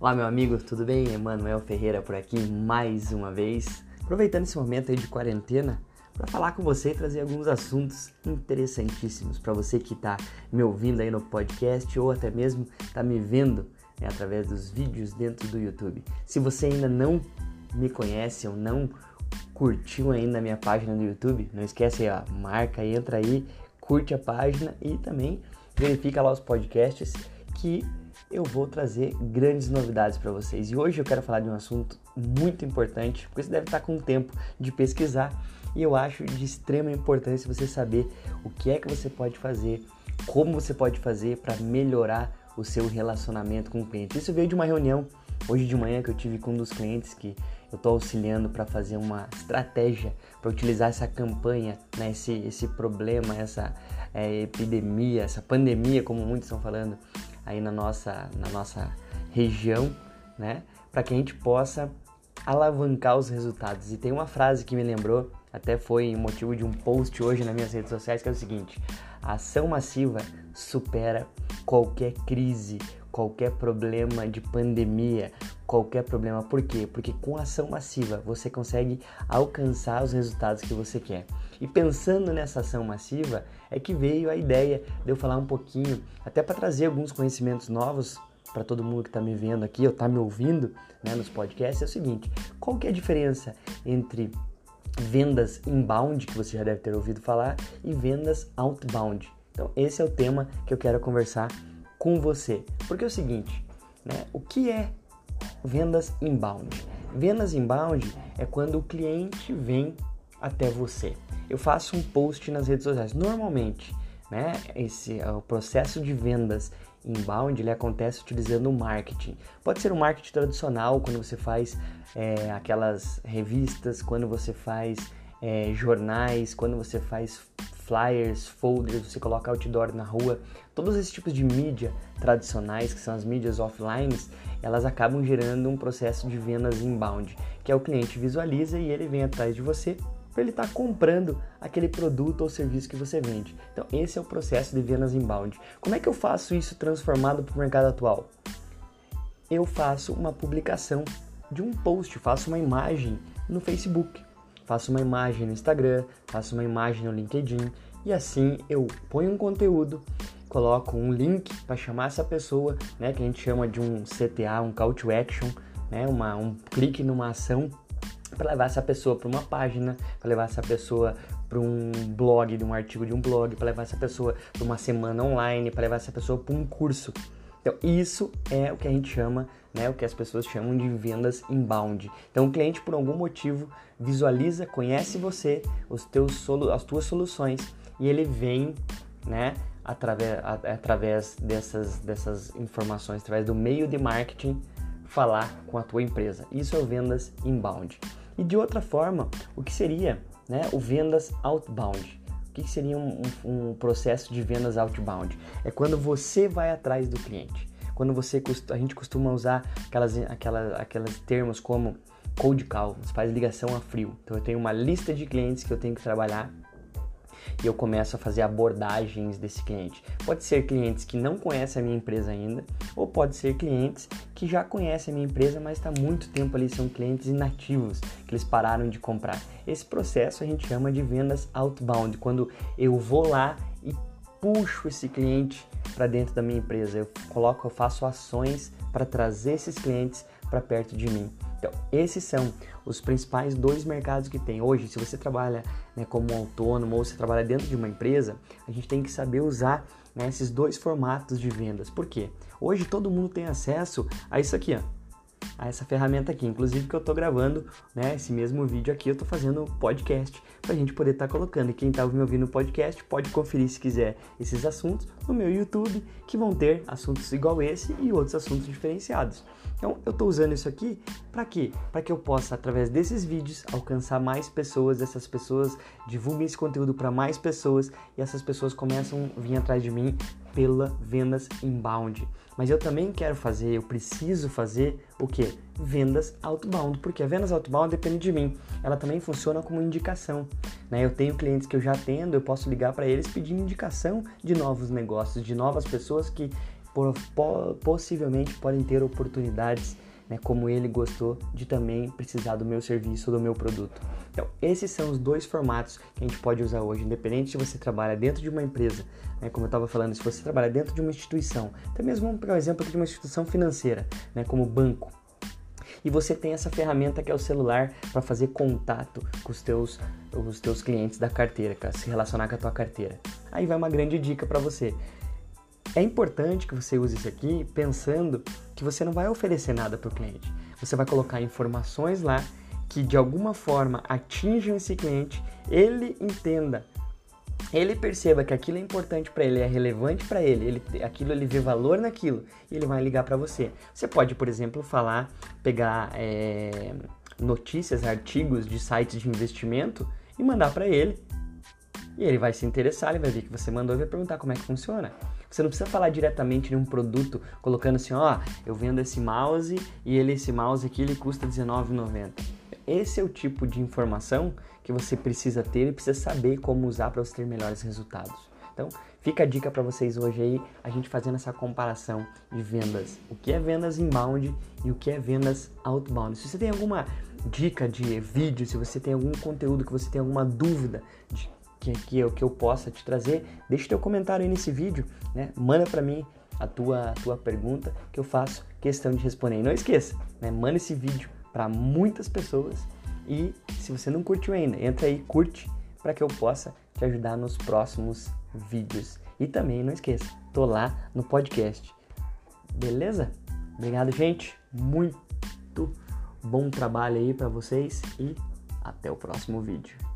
Olá, meu amigo, tudo bem? Emanuel Ferreira por aqui mais uma vez, aproveitando esse momento aí de quarentena para falar com você e trazer alguns assuntos interessantíssimos para você que está me ouvindo aí no podcast ou até mesmo está me vendo né, através dos vídeos dentro do YouTube. Se você ainda não me conhece ou não curtiu ainda a minha página no YouTube, não esquece aí, ó, marca, entra aí, curte a página e também verifica lá os podcasts que eu vou trazer grandes novidades para vocês. E hoje eu quero falar de um assunto muito importante, porque você deve estar com tempo de pesquisar e eu acho de extrema importância você saber o que é que você pode fazer, como você pode fazer para melhorar o seu relacionamento com o cliente. Isso veio de uma reunião hoje de manhã que eu tive com um dos clientes que eu estou auxiliando para fazer uma estratégia para utilizar essa campanha, né, esse, esse problema, essa é, epidemia, essa pandemia, como muitos estão falando aí na nossa, na nossa região, né, para que a gente possa alavancar os resultados. E tem uma frase que me lembrou, até foi motivo de um post hoje nas minhas redes sociais, que é o seguinte: a ação massiva supera qualquer crise, qualquer problema de pandemia, qualquer problema. Por quê? Porque com ação massiva você consegue alcançar os resultados que você quer. E pensando nessa ação massiva é que veio a ideia de eu falar um pouquinho, até para trazer alguns conhecimentos novos para todo mundo que está me vendo aqui ou está me ouvindo né, nos podcasts, é o seguinte: qual que é a diferença entre vendas inbound, que você já deve ter ouvido falar, e vendas outbound? Então, esse é o tema que eu quero conversar com você. Porque é o seguinte, né? O que é vendas inbound? Vendas inbound é quando o cliente vem até você. Eu faço um post nas redes sociais. Normalmente, né, esse o processo de vendas inbound ele acontece utilizando o marketing. Pode ser o um marketing tradicional, quando você faz é, aquelas revistas, quando você faz é, jornais, quando você faz flyers, folders, você coloca outdoor na rua, todos esses tipos de mídia tradicionais, que são as mídias offline, elas acabam gerando um processo de vendas inbound, que é o cliente visualiza e ele vem atrás de você para ele estar tá comprando aquele produto ou serviço que você vende. Então, esse é o processo de vendas inbound. Como é que eu faço isso transformado para o mercado atual? Eu faço uma publicação de um post, faço uma imagem no Facebook faço uma imagem no Instagram, faço uma imagem no LinkedIn e assim eu ponho um conteúdo, coloco um link para chamar essa pessoa, né, que a gente chama de um CTA, um call to action, né, uma, um clique numa ação para levar essa pessoa para uma página, para levar essa pessoa para um blog, de um artigo de um blog, para levar essa pessoa para uma semana online, para levar essa pessoa para um curso. Então, isso é o que a gente chama, né, o que as pessoas chamam de vendas inbound. Então, o cliente, por algum motivo, visualiza, conhece você, os teus as tuas soluções e ele vem, né, através, através dessas, dessas informações, através do meio de marketing, falar com a tua empresa. Isso é vendas inbound. E de outra forma, o que seria né, o vendas outbound? O que seria um, um, um processo de vendas outbound? É quando você vai atrás do cliente. Quando você a gente costuma usar aquelas, aquelas, aquelas termos como cold call, você faz ligação a frio. Então eu tenho uma lista de clientes que eu tenho que trabalhar e eu começo a fazer abordagens desse cliente. Pode ser clientes que não conhecem a minha empresa ainda, ou pode ser clientes que já conhecem a minha empresa, mas está muito tempo ali, são clientes inativos, que eles pararam de comprar. Esse processo a gente chama de vendas outbound, quando eu vou lá e puxo esse cliente para dentro da minha empresa. Eu coloco, eu faço ações para trazer esses clientes para perto de mim. Então, esses são os principais dois mercados que tem. Hoje, se você trabalha né, como autônomo ou você trabalha dentro de uma empresa, a gente tem que saber usar né, esses dois formatos de vendas. Por quê? Hoje todo mundo tem acesso a isso aqui, ó a essa ferramenta aqui. Inclusive que eu estou gravando, né, esse mesmo vídeo aqui, eu estou fazendo podcast para a gente poder estar tá colocando. E quem está me ouvindo no podcast pode conferir se quiser esses assuntos no meu YouTube, que vão ter assuntos igual esse e outros assuntos diferenciados. Então, eu estou usando isso aqui para quê? Para que eu possa, através desses vídeos, alcançar mais pessoas, essas pessoas divulguem esse conteúdo para mais pessoas e essas pessoas começam a vir atrás de mim pela vendas inbound. Mas eu também quero fazer, eu preciso fazer o que? Vendas outbound, porque a vendas outbound depende de mim. Ela também funciona como indicação. Né? Eu tenho clientes que eu já atendo, eu posso ligar para eles pedindo indicação de novos negócios, de novas pessoas que possivelmente podem ter oportunidades, né, como ele gostou de também precisar do meu serviço ou do meu produto. Então, esses são os dois formatos que a gente pode usar hoje, independente se você trabalha dentro de uma empresa, né, como eu estava falando, se você trabalha dentro de uma instituição, até mesmo o exemplo de uma instituição financeira, né, como banco, e você tem essa ferramenta que é o celular para fazer contato com os teus, os teus clientes da carteira, se relacionar com a tua carteira. Aí vai uma grande dica para você. É importante que você use isso aqui pensando que você não vai oferecer nada para o cliente. Você vai colocar informações lá que de alguma forma atinjam esse cliente, ele entenda ele perceba que aquilo é importante para ele, é relevante para ele, ele, aquilo ele vê valor naquilo e ele vai ligar para você. Você pode, por exemplo, falar, pegar é, notícias, artigos de sites de investimento e mandar para ele. E ele vai se interessar, ele vai ver que você mandou e vai perguntar como é que funciona. Você não precisa falar diretamente de um produto, colocando assim, ó, eu vendo esse mouse e ele esse mouse aqui ele custa R$19,90. Esse é o tipo de informação que você precisa ter e precisa saber como usar para você ter melhores resultados. Então, fica a dica para vocês hoje aí, a gente fazendo essa comparação de vendas. O que é vendas inbound e o que é vendas outbound. Se você tem alguma dica de vídeo, se você tem algum conteúdo que você tem alguma dúvida de que, que, eu, que eu possa te trazer, deixa teu comentário aí nesse vídeo, né? Manda para mim a tua, a tua pergunta que eu faço questão de responder. E não esqueça, né? Manda esse vídeo para muitas pessoas e se você não curtiu ainda, entra aí, curte para que eu possa te ajudar nos próximos vídeos. E também não esqueça, tô lá no podcast. Beleza? Obrigado, gente. Muito bom trabalho aí para vocês e até o próximo vídeo.